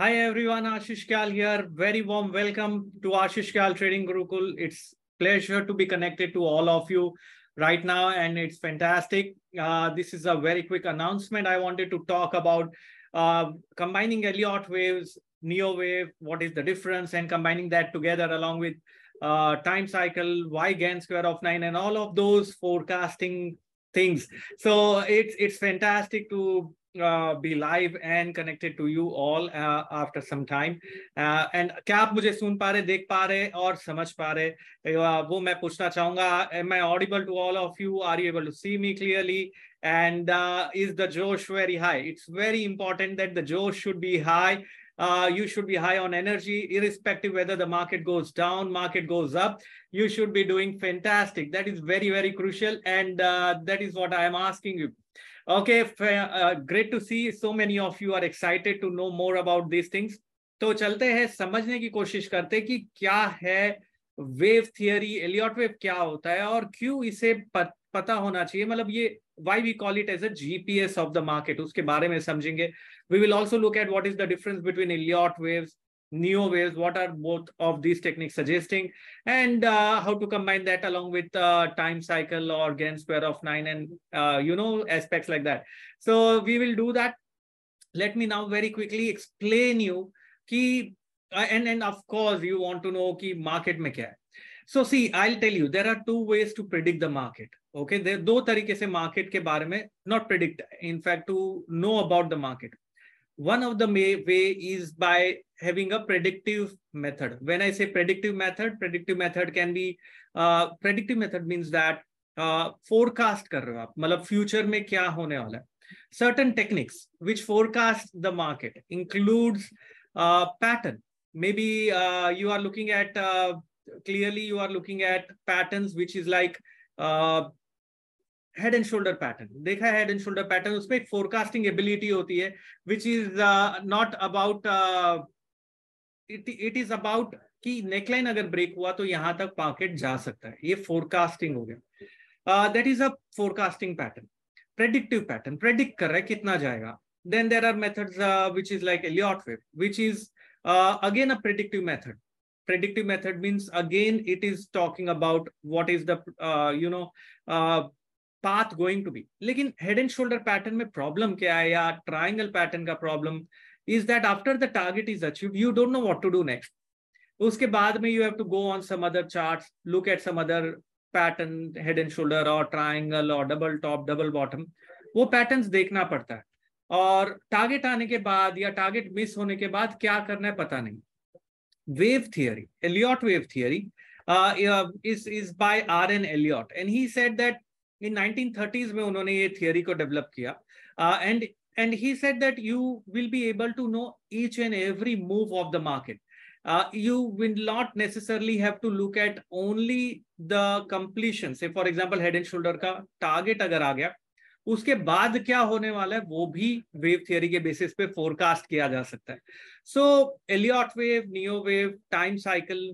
Hi everyone, Ashish Kyal here. Very warm welcome to Ashish Kyal Trading Gurukul. It's pleasure to be connected to all of you right now and it's fantastic. Uh, this is a very quick announcement. I wanted to talk about uh, combining Elliott waves, Neo wave, what is the difference and combining that together along with uh, time cycle, y Gann square of nine and all of those forecasting things. So it's, it's fantastic to uh, be live and connected to you all uh, after some time uh, and क्या आप मुझे सुन पा रहे देख पा रहे और समझ पा रहे uh, वो मैं पूछना चाहूंगा am I audible to all of you are you able to see me clearly and uh, is the Josh very high it's very important that the Josh should be high uh, you should be high on energy irrespective whether the market goes down market goes up you should be doing fantastic that is very very crucial and uh, that is what i am asking you Okay, uh, great to see so many of you are excited to know more about these things. तो चलते हैं समझने की कोशिश करते कि क्या है वेव थियरी एलियट वेव क्या होता है और क्यों इसे पत, पता होना चाहिए मतलब ये why we call it as a GPS of the market उसके बारे में समझेंगे we will also look at what is the difference between Elliott waves neo waves what are both of these techniques suggesting? And uh, how to combine that along with uh, time cycle or Gann square of 9 and uh, you know aspects like that. So we will do that. Let me now very quickly explain you key uh, and and of course you want to know key market mein kya hai. So see i'll tell you there are two ways to predict the market okay? There do tarike se market ke bare mein not predict in fact to know about the market one of the way is by having a predictive method. When I say predictive method, predictive method can be, uh, predictive method means that uh, forecast kar rahe ho matlab future mein kya hone wala hai. Certain techniques which forecast the market includes uh, pattern. Maybe uh, you are looking at, uh, clearly you are looking at patterns which is like uh, head and shoulder pattern देखा head and shoulder pattern उसमें एक forecasting ability होती है which is not about it is about कि neckline अगर break हुआ तो यहाँ तक मार्केट जा सकता है। ये फोरकास्टिंग हो गया। That is a forecasting pattern predictive pattern predict कर रहा है कितना जाएगा। Then there are methods uh, which is like Elliott wave, which is uh, again a predictive method. Predictive method means again it is talking about what is the uh, you know path going to be लेकिन head and shoulder pattern में problem क्या है या triangle pattern का problem is that after the target is achieve you don't know what to do next उसके बाद में you have to go on some other chart look at some other pattern head and shoulder और triangle और double top double bottom वो pattern देखना पड़ता है। और टारगेट आने के बाद या टारगेट मिस होने के बाद क्या करना है पता नहीं। Wave theory Elliott wave theory is by R N Elliott and he said that in 1930s में उन्होंने ये थियरी को डेवलप किया and and he said that you will be able to know each and every move of the market uh, you will not necessarily have to look at only the completion say for example head and shoulder का target अगर आ गया उसके बाद क्या होने वाला है वो भी वेव थियरी के बेसिस पे फोरकास्ट किया जा सकता है so Elliott wave neo wave time cycle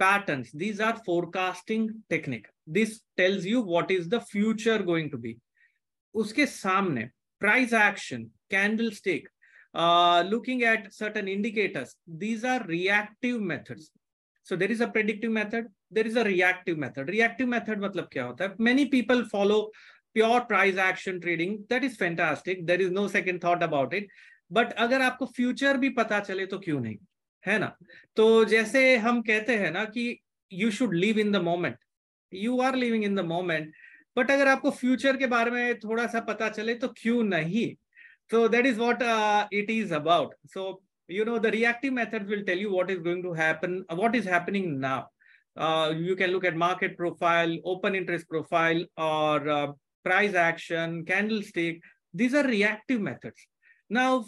patterns these are forecasting technique this tells you what is the future going to be उसके सामने price action candlestick looking at certain indicators these are reactive methods so there is a predictive method there is a reactive method reactive method मतलब क्या होता है? Many people follow pure price action trading that is fantastic there is no second thought about it but अगर आपको future भी पता चले तो क्यों नहीं? है ना? तो जैसे हम कहते हैं ना कि you should live in the moment you are living in the moment but अगर आपको फ्यूचर के बारे में थोड़ा सा पता चले तो क्यों नहीं so that is what uh, it is about so you know the reactive methods will tell you what is going to happen uh, what is happening now uh, you can look at market profile open interest profile or uh, price action candlestick these are reactive methods now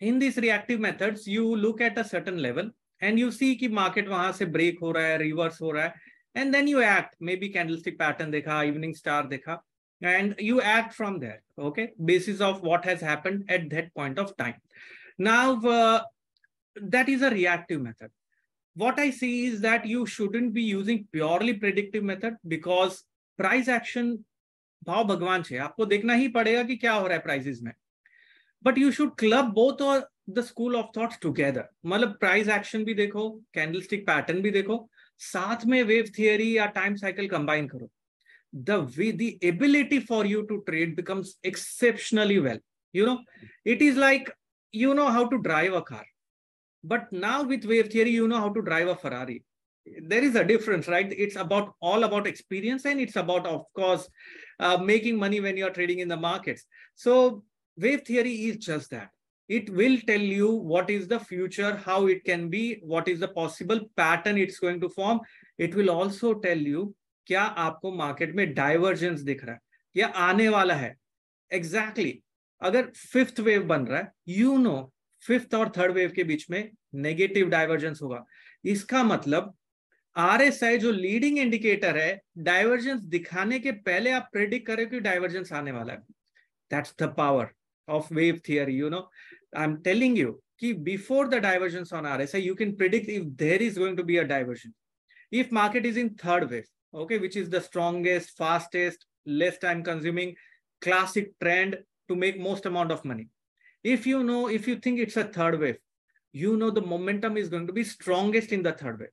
in these reactive methods you look at a certain level and you see कि market वहां से break हो रहा है reverse हो रहा है and then you act maybe candlestick pattern देखा evening star देखा and you act from there okay basis of what has happened at that point of time now uh, that is a reactive method what i see is that you shouldn't be using purely predictive method because price action भाव भगवान छे आपको देखना ही पड़ेगा कि क्या हो रहा है प्राइसेस में but you should club both or the school of thoughts together मतलब price action भी देखो candlestick pattern भी देखो साथ में wave theory या time cycle combine करो the way the ability for you to trade becomes exceptionally well you know it is like you know how to drive a car but now with wave theory you know how to drive a ferrari there is a difference right it's about all about experience and it's about of course uh, making money when you're trading in the markets so wave theory is just that It will tell you what is the future how it can be what is the possible pattern it's going to form. It will also tell you क्या आपको market में divergence दिख रहा है? या आने वाला है। एग्जैक्टली exactly, अगर फिफ्थ वेव बन रहा है यू नो फिफ्थ और थर्ड वेव के बीच में नेगेटिव डाइवर्जेंस होगा। इसका मतलब आर एस आई जो लीडिंग इंडिकेटर है डाइवर्जेंस दिखाने के पहले आप प्रेडिक्ट करें कि डाइवर्जेंस आने वाला है। That's the power of wave theory you know I'm telling you, before the divergence on RSI, you can predict if there is going to be a divergence. If market is in third wave, okay, which is the strongest, fastest, less time consuming, classic trend to make most amount of money. If you know, if you think it's a third wave, you know the momentum is going to be strongest in the third wave.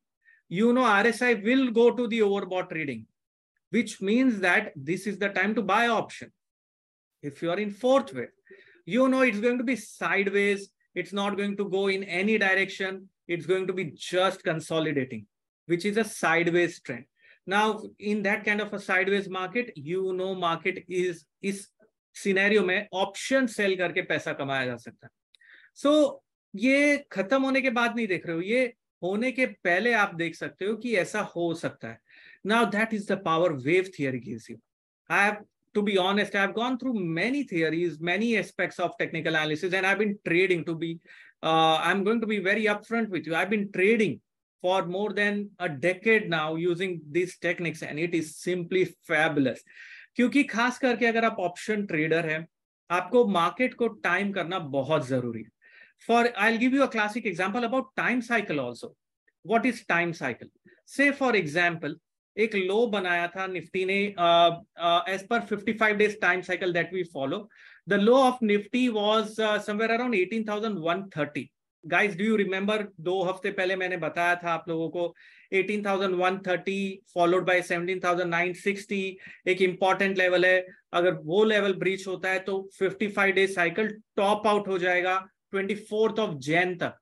You know RSI will go to the overbought reading, which means that this is the time to buy option. If you are in fourth wave, you know it's going to be sideways it's not going to go in any direction it's going to be just consolidating which is a sideways trend now in that kind of a sideways market you know market is इस scenario में option sell करके पैसा कमाया जा सकता है सो so, ये खत्म होने के बाद नहीं देख रहे हो ये होने के पहले आप देख सकते हो कि ऐसा हो सकता है now that is the power wave theory gives you I have to be honest, I've gone through many theories, many aspects of technical analysis, and I've been trading to be, uh, I'm going to be very upfront with you. I've been trading for more than a decade now using these techniques and it is simply fabulous क्योंकि खास करके अगर आप option trader हैं आपको market को time करना बहुत जरूरी है for I give you a classic example about time cycle also what is time cycle से फॉर एग्जांपल एक लो बनाया था निफ्टी ने as per 55 days time cycle that we follow the low of Nifty was somewhere around 18130 guys do you remember दो हफ़्ते पहले मैंने बताया था आप लोगों को 18,130 फॉलोड बाय 17,960 एक इंपॉर्टेंट लेवल है। अगर वो लेवल ब्रीच होता है तो 55 डे साइकिल टॉप आउट हो जाएगा ट्वेंटी फोर्थ ऑफ़ जैन तक।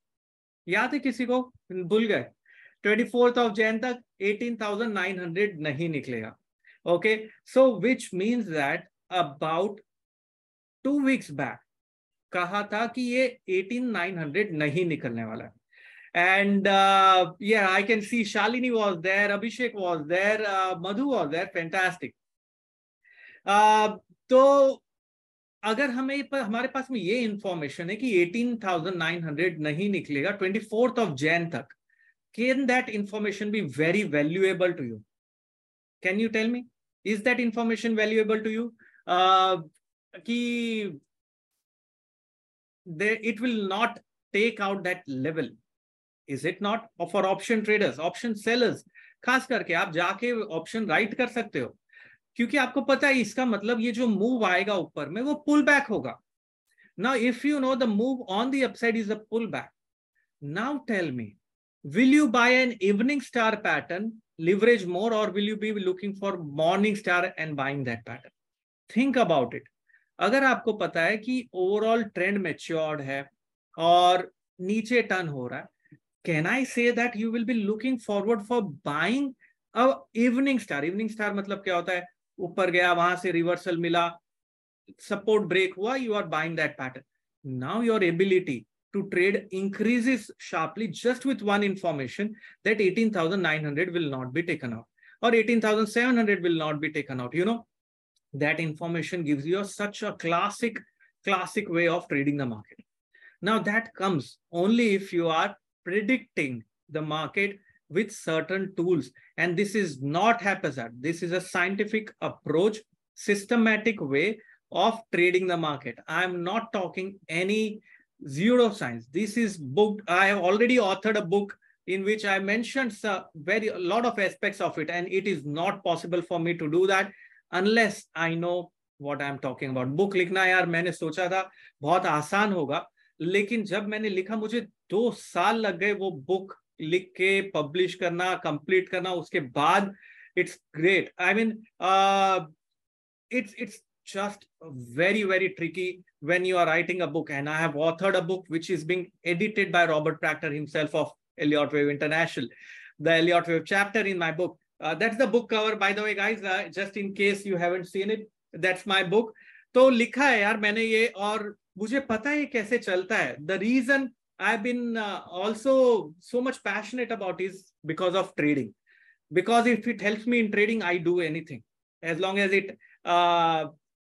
याद है किसी को? भूल गए। ट्वेंटी फोर्थ ऑफ़ जैन तक 18,900 नहीं निकलेगा। Okay so which means that about two weeks back कहा था कि ये 18900 नहीं निकलने वाला है। I can see shalini was there abhishek was there uh, madhu was there fantastic uh, तो अगर हमें पर हमारे पास में ये इंफॉर्मेशन है कि 18,900 नहीं निकलेगा ट्वेंटी फोर्थ ऑफ़ जैन तक can that information be very valuable to you? Can you tell me? Is that information valuable to you? Uh, ki they, it will not take out that level. Is it not? Or for option traders, option sellers, खास करके आप जाके option right कर सकते हो क्योंकि आपको पता है इसका मतलब ये जो मूव आएगा ऊपर में वो पुल बैक होगा now if you know the move on the upside is a pull back now tell me will you buy an evening star pattern? Leverage more or will you be looking for morning star and buying that pattern? Think about it. अगर आपको पता है कि overall trend matured है और नीचे turn हो रहा है can I say that you will be looking forward for buying अब इवनिंग स्टार इवनिंग स्टार मतलब क्या होता है? ऊपर गया, वहाँ से रिवर्सल मिला सपोर्ट ब्रेक हुआ you are buying that pattern now your ability to trade increases sharply just with one information that 18,900 will not be taken out or 18,700 will not be taken out. You know, that information gives you such a classic, classic way of trading the market. Now that comes only if you are predicting the market with certain tools. And this is not haphazard. This is a scientific approach, systematic way of trading the market. I'm not talking any zero science. This is booked. I have already authored a book in which I mentioned a very a lot of aspects of it, and it is not possible for me to do that unless I know what I'm talking about. Book लिखना यार मैंने सोचा था बहुत आसान होगा लेकिन जब मैंने लिखा मुझे दो साल लग गए वो बुक लिख के पब्लिश करना कंप्लीट करना उसके बाद it's great I mean it's it's just very very tricky when you are writing a book. And i have authored a book which is being edited by robert Prechter himself of elliott wave international the elliott wave chapter in my book. Uh, that's the book cover by the way guys uh, just in case you haven't seen it that's my book. So लिखा है यार मैंने ये और मुझे पता है कैसे चलता है। The reason I been also so much passionate about is because of trading because if it help me in trading I do anything as long as it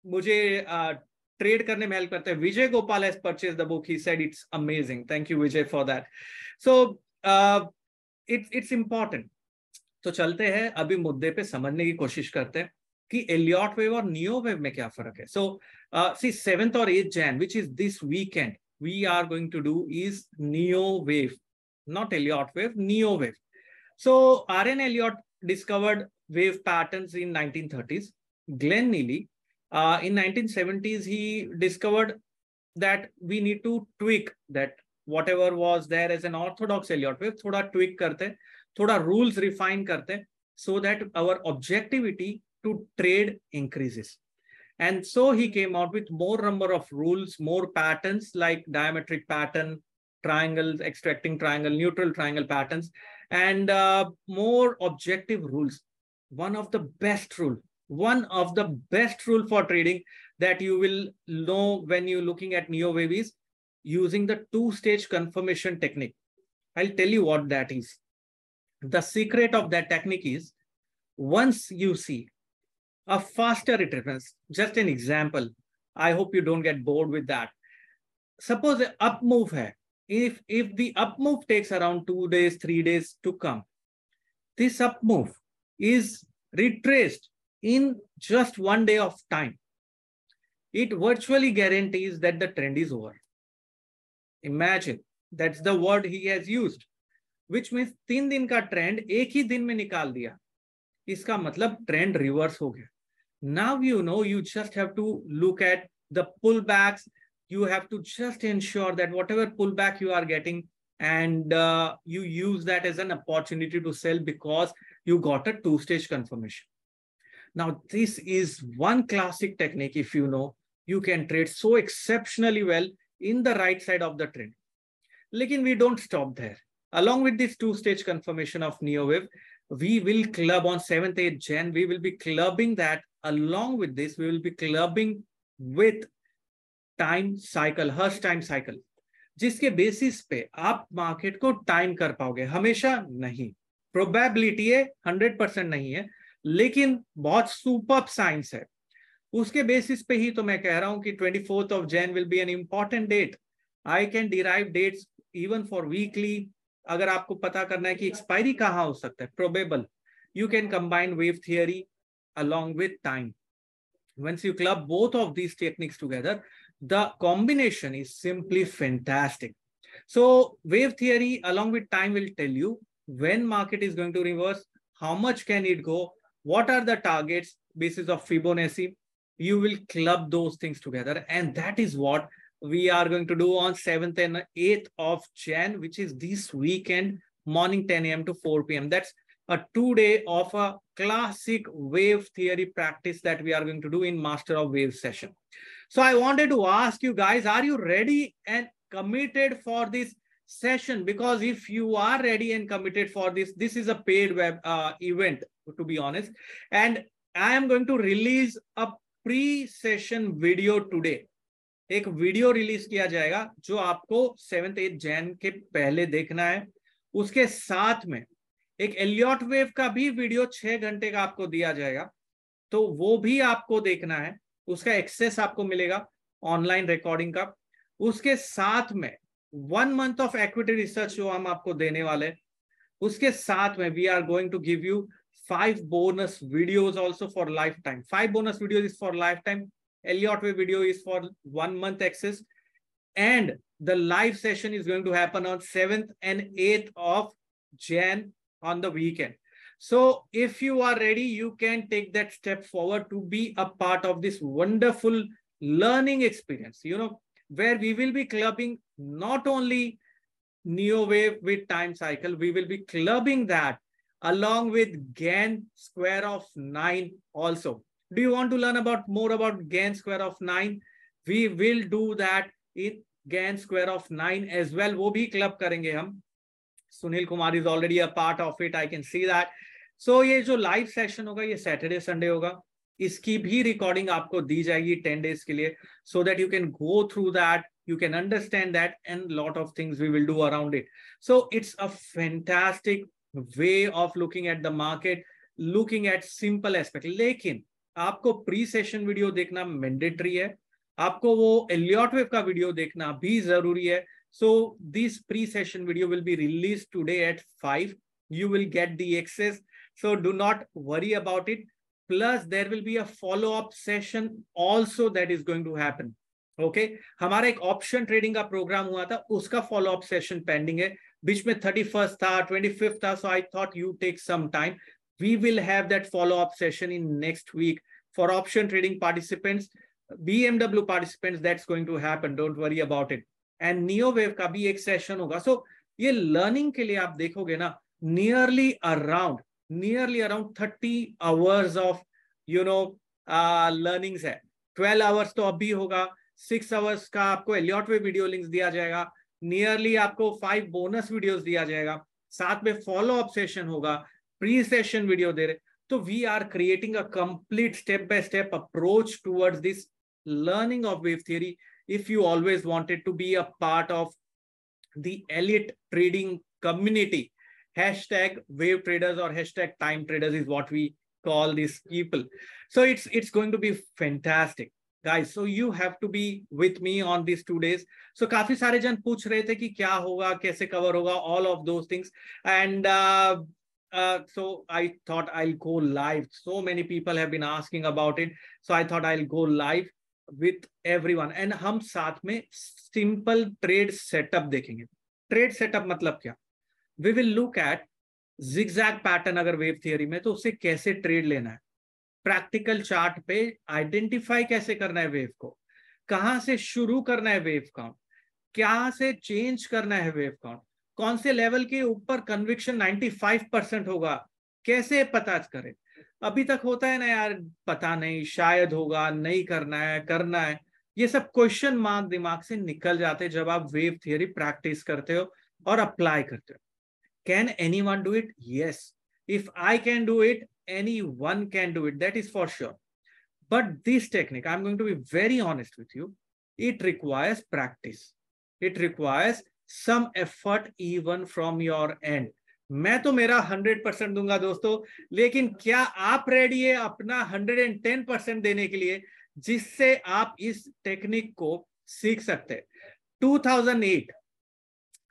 मुझे ट्रेड करने में हेल्प करते हैं Vijay Gopal has purchase the book he said it's amazing thank you Vijay for that so it's it's important तो चलते हैं अभी मुद्दे पे समझने की कोशिश करते हैं कि एलियट वेव और नियो वेव में क्या फ़र्क है सो सी सेवेंथ और eighth Jan which is this weekend we are going to do is neo wave not Elliott wave, Neo wave. So R.N. Elliott discovered wave patterns in 1930s. Glenn Neely, uh, in 1970s, he discovered that we need to tweak that whatever was there as an orthodox Elliott wave, thoda tweak karte, thoda rules refine karte, so that our objectivity to trade increases. And so he came out with more number of rules, more patterns like diametric pattern, triangles, extracting triangle, neutral triangle patterns, and uh, more objective rules. One of the best rule, one of the best rule for trading that you will know when you're looking at Neo is using the two-stage confirmation technique. I'll tell you what that is. The secret of that technique is once you see a faster retracement. Just an example. I hope you don't get bored with that. Suppose the up move hai. If, if the up move takes around two days, three days to come, this up move is retraced in just one day of time. It virtually guarantees that the trend is over. Imagine, that's the word he has used, which means तीन दिन का trend एक ही दिन में निकाल दिया इसका मतलब ट्रेंड रिवर्स हो गया now you know you just have to look at the pullbacks you have to just ensure that whatever pullback you are getting and uh, you use that as an opportunity to sell because you got a two stage confirmation now this is one classic technique if you know you can trade so exceptionally well in the right side of the trend Lekin we don't stop there along with this two stage confirmation of neo wave we will club on 7th 8th jan we will be clubbing that along with this, we will be clubbing with time cycle, Harsh time cycle, जिसके basis पे आप market को time कर पाओगे हमेशा नहीं probability है hundred percent नहीं है लेकिन बहुत सुपर साइंस है। उसके बेसिस पे ही तो मैं कह रहा हूँ कि twenty fourth of Jan will be an important date I can derive dates even for weekly अगर आपको पता करना है कि एक्सपायरी कहाँ हो सकता है probable you can combine wave theory along with time once you club both of these techniques together the combination is simply fantastic so wave theory along with time will tell you when market is going to reverse how much can it go what are the targets, basis of Fibonacci. You will club those things together. And that is what we are going to do on 7th and 8th of Jan, which is this weekend, morning 10 a.m. to 4 p.m. That's a two day of a classic wave theory practice that we are going to do in Master of Wave session. So I wanted to ask you guys, are you ready and committed for this session? Because if you are ready and committed for this, this is a paid web uh, event, to be honest. And I am going to release a pre-session video today. एक video release किया जाएगा जो आपको seventh एथ जैन के पहले देखना है उसके साथ में एक एलियट वेव का भी वीडियो छह घंटे का आपको दिया जाएगा तो वो भी आपको देखना है उसका एक्सेस आपको मिलेगा ऑनलाइन रिकॉर्डिंग का उसके साथ में One month of equity research, जो हम आपको देने वाले उसके साथ five bonus videos also for lifetime. Five bonus videos is for lifetime. Elliott wave video is for one month access. And the live session is going to happen on 7th and 8th of Jan on the weekend. So if you are ready, you can take that step forward to be a part of this wonderful learning experience. You know, where we will be clubbing not only neo wave with time cycle, we will be clubbing that along with Gann square of 9 also. Do you want to learn about more about Gann square of 9? We will do that in Gann square of 9 as well. Wo bhi club karenge hum. Sunil Kumar is already a part of it. I can see that. So ये जो live session होगा ये Saturday Sunday होगा. इसकी भी recording आपको दी जाएगी ten days के लिए so that you can go through that you can understand that and lot of things we will do around it so it's a fantastic way of looking at the market looking at simple aspect लेकिन आपको pre session video देखना mandatory है, आपको वो एलियोटवेव का video देखना भी ज़रूरी है so this pre session video will be release today at five you will get the access so do not worry about it plus there will be a follow up session also that is going to happen okay okay? हमारा एक option trading का programme हुआ था उसका follow up session pending है बीच में thirty first था ट्वेंटी फिफ्थ था so I thought you take some time we will have that follow up session in next week for option trading participants BMW participants that's going to happen don't worry about it and neo wave का भी एक session होगा सो so, ये learning के लिए आप देखोगे ना nearly around nearly around thirty hours of you know learnings है। ट्वेल्व आवर्स तो अभी होगा सिक्स आवर्स का आपको एलियट वे वीडियो लिंक्स दिया जाएगा नियरली आपको फाइव बोनस वीडियोस दिया जाएगा। साथ में फॉलो अप सेशन होगा प्री सेशन वीडियो दे रहे। तो we are creating a complete step by step approach towards this learning of wave theory if you always wanted to be a part of the elite trading community hashtag wave traders or hashtag time traders is what we call these people so it's it's going to be fantastic guys so you have to be with me on these two days so काफ़ी सारे जन पूछ रहे थे कि क्या होगा कैसे कवर होगा all of those things and uh, uh, so I thought I'll go live. So many people have been asking about it. So I thought I'll go live with everyone. And हम साथ में simple trade setup देखेंगे. Trade setup मतलब क्या? We will look at zigzag pattern अगर wave theory में तो उसे कैसे ट्रेड लेना है. प्रैक्टिकल चार्ट पे आइडेंटिफाई कैसे करना है वेव को? कहाँ से शुरू करना है वेव काउंट क्या से चेंज करना है वेव काउंट कौन से लेवल के ऊपर कन्विक्शन 95 परसेंट होगा? कैसे पता करें? अभी तक होता है ना यार, पता नहीं, शायद होगा, नहीं करना है करना है। ये सब क्वेश्चन मार्क दिमाग से निकल जाते जब आप वेव थियोरी प्रैक्टिस करते हो और अप्लाई करते हो। Anyone do it yes if I can do it anyone can do it, that is for sure. But this technique, I'm going to be very honest with you, it requires practice. It requires some effort even from your end. मैं तो मेरा 100 percent दूँगा दोस्तों लेकिन क्या आप ready है अपना 110 परसेंट देने के लिए जिससे आप इस टेक्निक को सीख सकते 2008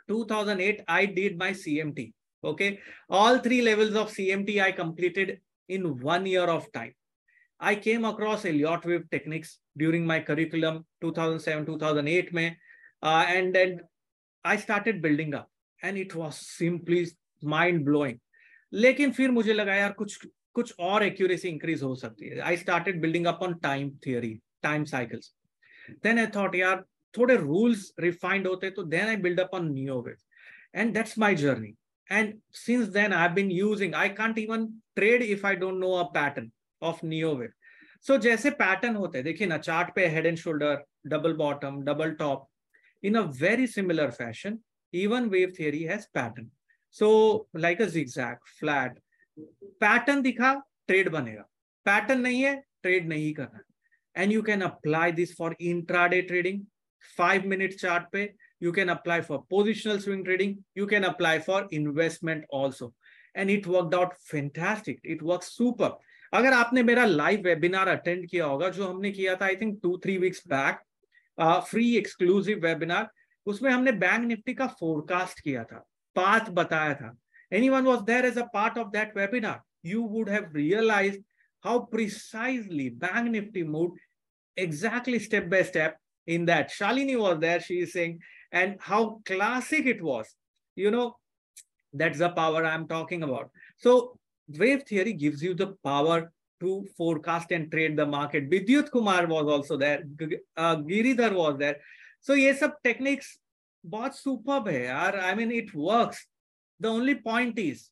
2008 I did my CMT okay all three levels of cmt i completed in one year of time. I came across Elliott wave techniques during my curriculum 2007-2008 mein, uh, and then I started building up and it was simply mind blowing. लेकिन फिर मुझे लगा यार कुछ कुछ और accuracy increase हो सकती है I started building up on time theory time cycles then I thought यार थोड़े रूल्स रिफाइंड होते तो then I build up on neo of and that's my journey and since then I been using I can't even trade if I don't know a pattern of neo so जैसे pattern होते हैं देखिए ना chart पे head and shoulder double bottom double top in a very similar fashion even wave theory has pattern so like a zigzag flat pattern दिखा trade बनेगा. Pattern नहीं है ट्रेड नहीं करना. And you can apply this for intraday trading five minute chart पे you can apply for positional swing trading you can apply for investment also and it work out fantastic. It works super. अगर आपने मेरा live webinar attend किया होगा, जो हमने किया था I think two three weeks back free exclusive webinar उसमें हमने बैंक निफ्टी का फोरकास्ट किया था, पाथ बताया था। Anyone was there as a part of that webinar you would have realize how precisely bank Nifty moved exactly step by step in that shalini was there she is saying and how classic it was. You know, that's the power I'm talking about. So wave theory gives you the power to forecast and trade the market. Vidyut Kumar was also there. Uh, Giridhar was there. So ये सब techniques बहुत superb है यार. I mean, it works. The only point is,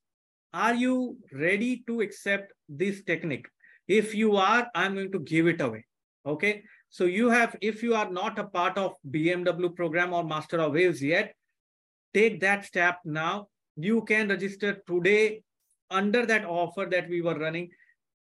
are you ready to accept this technique? If you are, I'm going to give it away. Okay. So you have, if you are not a part of BMW program or Master of Waves yet, take that step now. You can register today under that offer that we were running.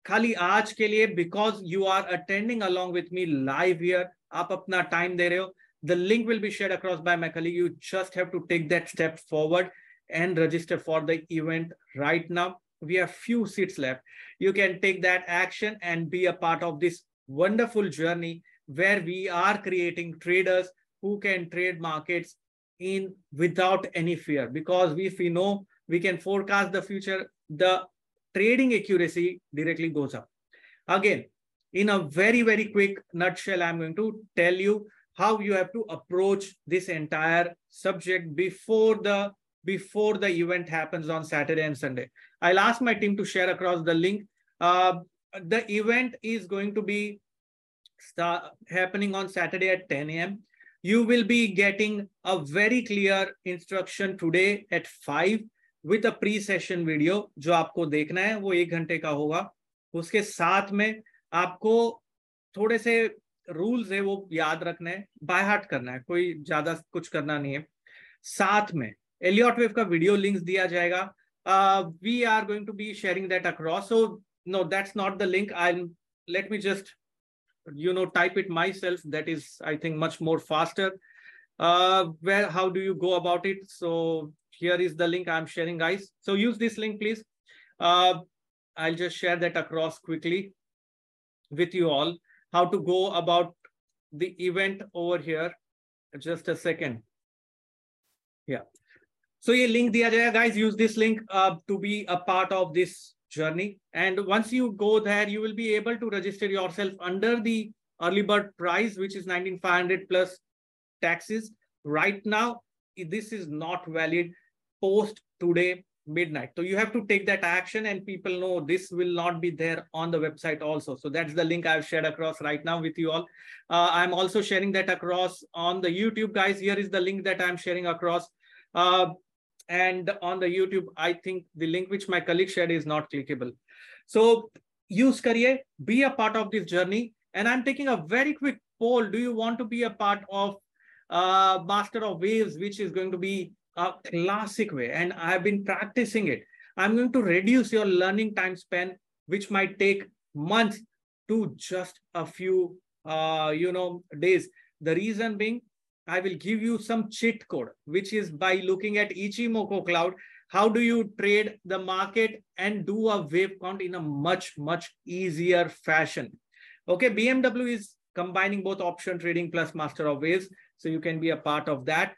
खाली आज के लिए because you are attending along with me live here, आप अपना time दे रहे हो. The link will be shared across by my colleague. You just have to take that step forward and register for the event right now. We have few seats left. You can take that action and be a part of this wonderful journey where we are creating traders who can trade markets in without any fear. Because if we know we can forecast the future the trading accuracy directly goes up. Again in a very very quick nutshell i'm going to tell you how you have to approach this entire subject before the before the event happens on saturday and sunday. I'll ask my team to share across the link. Uh, the event is going to be start happening on Saturday at 10 a.m. You will be getting a very clear instruction today at 5 with a pre-session video, जो आपको देखना है, वो एक घंटे का होगा। उसके साथ में आपको थोड़े से रूल्स है, वो याद रखना है बाय हार्ट करना है, कोई ज़्यादा कुछ करना नहीं है। साथ में एलियट वेव का वीडियो लिंक्स दिया जाएगा। We are going to be sharing that across so no that's not the link I let me just you know type it myself that is i think much more faster. Uh, where how do you go about it? So here is the link i'm sharing guys. So use this link please. Uh, i'll just share that across quickly with you all. How to go about the event over here. Just a second. Yeah. So ye link diya jayega guys. Use this link uh, to be a part of this journey. And once you go there, you will be able to register yourself under the early bird price, which is 19,500 plus taxes. Right now, this is not valid post today midnight. So you have to take that action and people know this will not be there on the website also. So that's the link I've shared across right now with you all. Uh, I'm also sharing that across on the YouTube guys. Here is the link that I'm sharing across. Uh, and on the YouTube, I think the link which my colleague shared is not clickable. So use Career, be a part of this journey. And I'm taking a very quick poll. Do you want to be a part of uh, Master of Waves, which is going to be a classic way? And I've been practicing it. I'm going to reduce your learning time span, which might take months to just a few, uh, you know, days. The reason being, I will give you some cheat code, which is by looking at Ichimoku Cloud, how do you trade the market and do a wave count in a much, much easier fashion. Okay, BMW is combining both option trading plus master of waves. So you can be a part of that.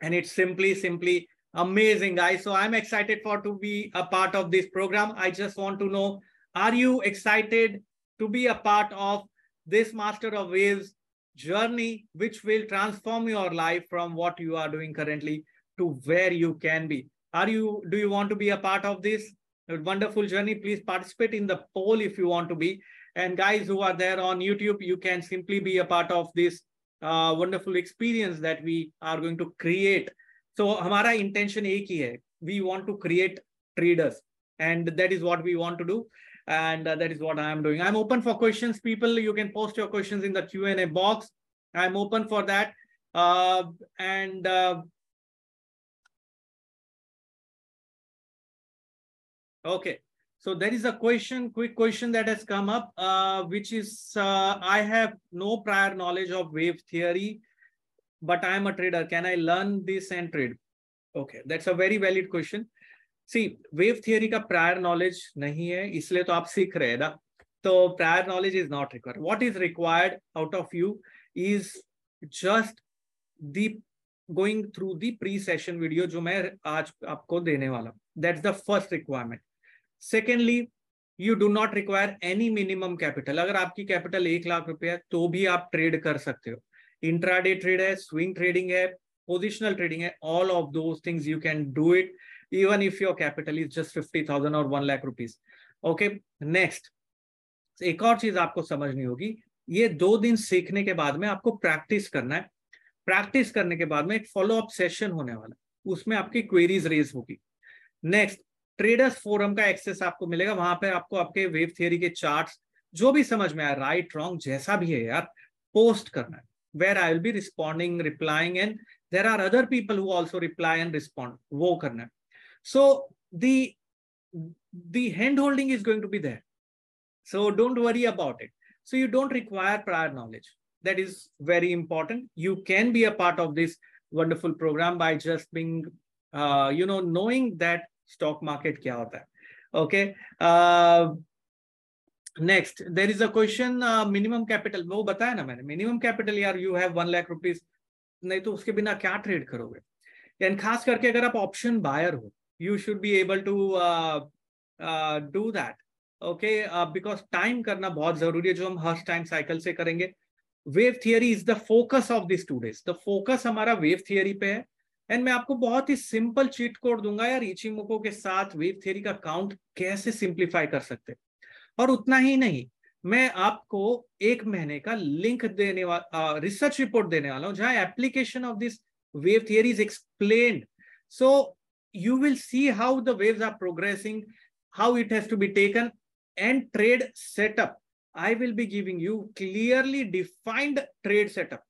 And it's simply, simply amazing, guys. So I'm excited for to be a part of this program. I just want to know, are you excited to be a part of this master of waves journey which will transform your life from what you are doing currently to where you can be. Are you do you want to be a part of this? Wonderful journey. Please participate in the poll if you want to be. And guys who are there on youtube you can simply be a part of this uh, wonderful experience that we are going to create. So hamara intention hai. We want to create traders. And that is what we want to do and uh, that is what I am doing. I'm open for questions, people. You can post your questions in the Q&A box. I'm open for that. Uh, and uh, okay, so there is a question, quick question that has come up, uh, which is uh, I have no prior knowledge of wave theory, but I am a trader. Can I learn this and trade? Okay, that's a very valid question. See wave theory का prior knowledge नहीं है, इसलिए तो आप सीख रहे हैं ना। तो prior knowledge is not required what is required out of you is just the going through the pre session video जो मैं आज आपको देने वाला हूँ। That's the first requirement secondly you do not require any minimum capital अगर आपकी capital एक लाख रुपए है तो भी आप ट्रेड कर सकते हो। इंट्राडे ट्रेड है स्विंग ट्रेडिंग है पोजिशनल ट्रेडिंग है all of those things you can do it even if your capital is just 50,000 or 1 lakh rupees. Okay, next. एक और चीज़ आपको समझनी होगी ये दो दिन सीखने के बाद में आपको प्रैक्टिस करना है। प्रैक्टिस करने के बाद में एक फॉलो अप सेशन होने वाला है। उसमें आपकी क्वेरीज रेज होगी। नेक्स्ट ट्रेडर्स फोरम का एक्सेस आपको मिलेगा। वहाँ पे आपको आपके वेव थियरी के चार्ट्स जो भी समझ में आया राइट रॉन्ग जैसा भी है यार पोस्ट करना है। Where I will be responding replying and there are other people who also reply and respond वो करना है। सो दी hand holding is going to be there so don't worry about it so you don't require prior knowledge that is very important you can be a part of this wonderful program by just being uh, you know knowing that stock market kya hota hai okay uh, next there is a question uh, minimum capital वो बताया ना मैंने minimum capital यार you have one lakh rupees नहीं तो उसके बिना क्या ट्रेड करोगे एंड खास करके अगर आप ऑप्शन बायर हो you should be able to do that okay because time करना बहुत ज़रूरी है, जो हम हर टाइम साइकिल से करेंगे। Wave theory is the focus of this two days the focus हमारा वेव थियरी पे है। एंड मैं आपको बहुत ही सिंपल चीट कोड दूँगा यार इचिमोको के साथ वेव थियरी का काउंट कैसे सिंप्लीफाई कर सकते और उतना ही नहीं, मैं आपको एक महीने का लिंक देने वाला रिसर्च रिपोर्ट देने वाला हूँ, जहाँ application of this wave theory is explained so you will see how the waves are progressing, how it has to be taken, and trade setup. I will be giving you clearly defined trade setup.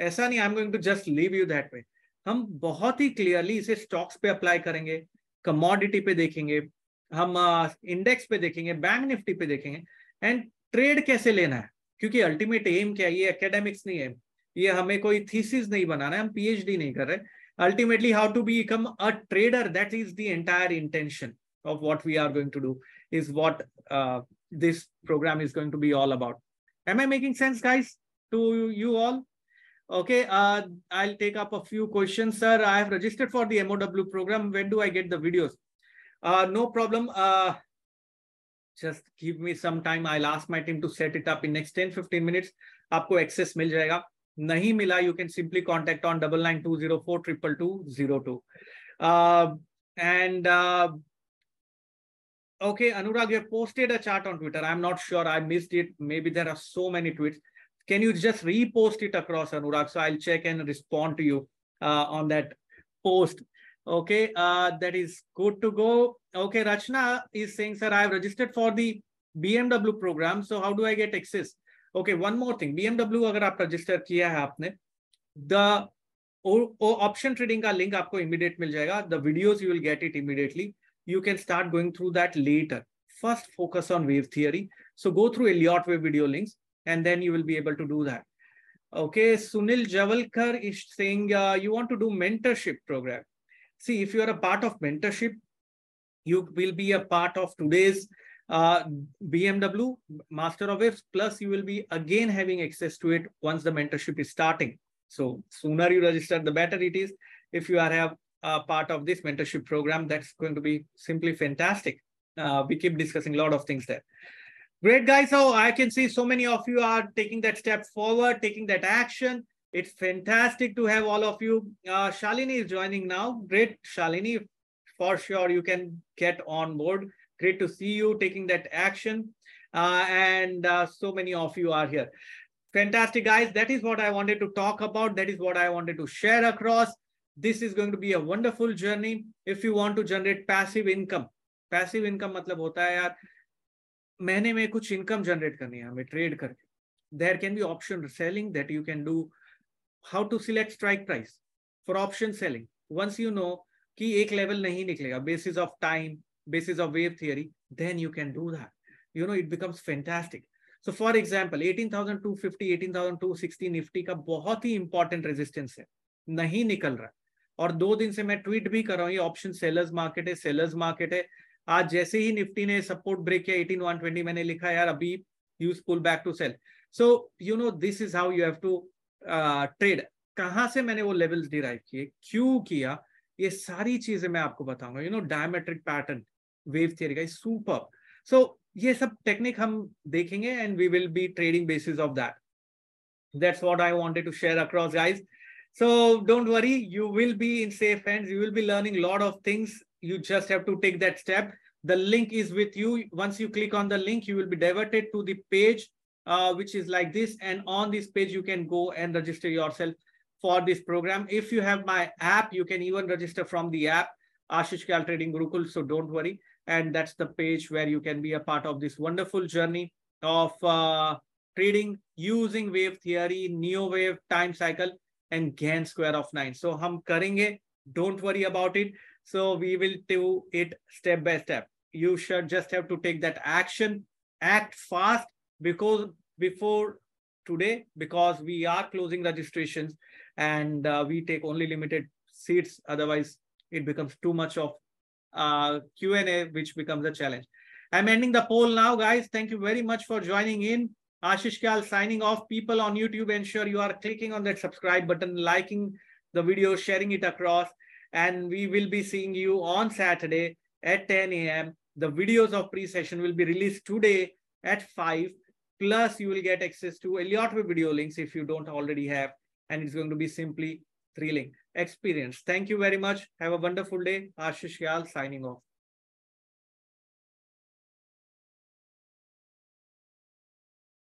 ऐसा नहीं I am going to just leave you that way हम बहुत ही clearly इसे stocks पे apply करेंगे commodity पे देखेंगे हम इंडेक्स uh, पे देखेंगे बैंक निफ्टी पे देखेंगे एंड ट्रेड कैसे लेना है? क्योंकि अल्टीमेट एम क्या है? ये एकेडमिक्स नहीं है। ये हमें कोई थीसिस नहीं बनाना है हम पीएचडी नहीं कर रहे। ultimately how to become a trader that is the entire intention of what we are going to do is what uh, this program is going to be all about. Am i making sense guys to you all? Okay uh, i'll take up a few questions sir. I have registered for the mow program. When do i get the videos? Uh, no problem. Uh, just give me some time. I'll ask my team to set it up in next 10 15 minutes. आपको access मिल जाएगा nahi mila, you can simply contact on 992042202. Uh, and uh, okay, Anurag, you have posted a chat on Twitter. I'm not sure. I missed it. Maybe there are so many tweets. Can you just repost it across, Anurag? So I'll check and respond to you uh, on that post. Okay, uh, that is good to go. Okay, Rachna is saying, sir, I have registered for the BMW program. So how do I get access? Okay, one more thing. BMW अगर आप register किया है आपने, the option trading का link आपको immediate मिल जाएगा. The videos you will get it immediately. You can start going through that later. First, focus on wave theory. So go through Elliott wave video links and then you will be able to do that. Okay, Sunil Javalkar is saying uh, you want to do mentorship program. See, if you are a part of mentorship, you will be a part of today's uh, BMW Master of Waves, plus you will be again having access to it once the mentorship is starting. So sooner you register, the better it is. If you are a, a part of this mentorship program, that's going to be simply fantastic. Uh, we keep discussing a lot of things there. Great, guys. So I can see so many of you are taking that step forward, taking that action. It's fantastic to have all of you. Uh, Shalini is joining now. Great, Shalini. For sure, you can get on board. Great to see you taking that action. Uh, and uh, so many of you are here. Fantastic, guys. That is what I wanted to talk about. That is what I wanted to share across. This is going to be a wonderful journey. If you want to generate passive income, passive income मतलब होता है यार महीने में कुछ income generate करनी है हमें ट्रेड करके there can be option selling that you can do how to select strike price for option selling once you know कि एक लेवल नहीं निकलेगा basis of time Can do that you know it becomes fantastic so for example eighteen thousand two fifty eighteen thousand two sixty Nifty का बहुत ही important resistance है। नहीं निकल रहा। और दो दिन से मैं ट्वीट भी कर रहा हूँ, ये ऑप्शन सेलर्स मार्केट है सेलर्स मार्केट है। आज जैसे ही निफ्टी ने सपोर्ट ब्रेक किया एटीन वन ट्वेंटी मैंने लिखा, यार, अभी use pull back to sell so you know this is how you have to trade कहाँ से मैंने वो लेवल्स डिराइव किए? क्यों किया? ये सारी चीज़ें मैं आपको बताऊँगा। You know diametric pattern wave theory guys. Super. so ये सब टेक्निक हम देखेंगे and we will be trading basis of that that's what I wanted to share across guys so don't worry. You will be in safe hands. You will be learning a lot of things. You just have to take that step. The link is with you. Once you click on the link you will be diverted to the page uh, which is like this. And on this page you can go and register yourself for this program. If you have my app you can even register from the app ashish Kyal trading gurukul. So don't worry. And that's the page where you can be a part of this wonderful journey of uh, trading using wave theory, neo wave time cycle, and Gann square of nine. So hum karenge. Don't worry about it. So we will do it step by step. You should just have to take that action, act fast because before today, because we are closing registrations and uh, we take only limited seats. Otherwise, it becomes too much of uh, Q&A, which becomes a challenge. I'm ending the poll now, guys. Thank you very much for joining in. Ashish Kyal signing off. People on YouTube, ensure you are clicking on that subscribe button, liking the video, sharing it across. And we will be seeing you on Saturday at 10 a.m. The videos of pre-session will be released today at 5. Plus, you will get access to a lot of video links if you don't already have. And it's going to be simply thrilling experience. Thank you very much. Have a wonderful day. Ashish Kyal signing off.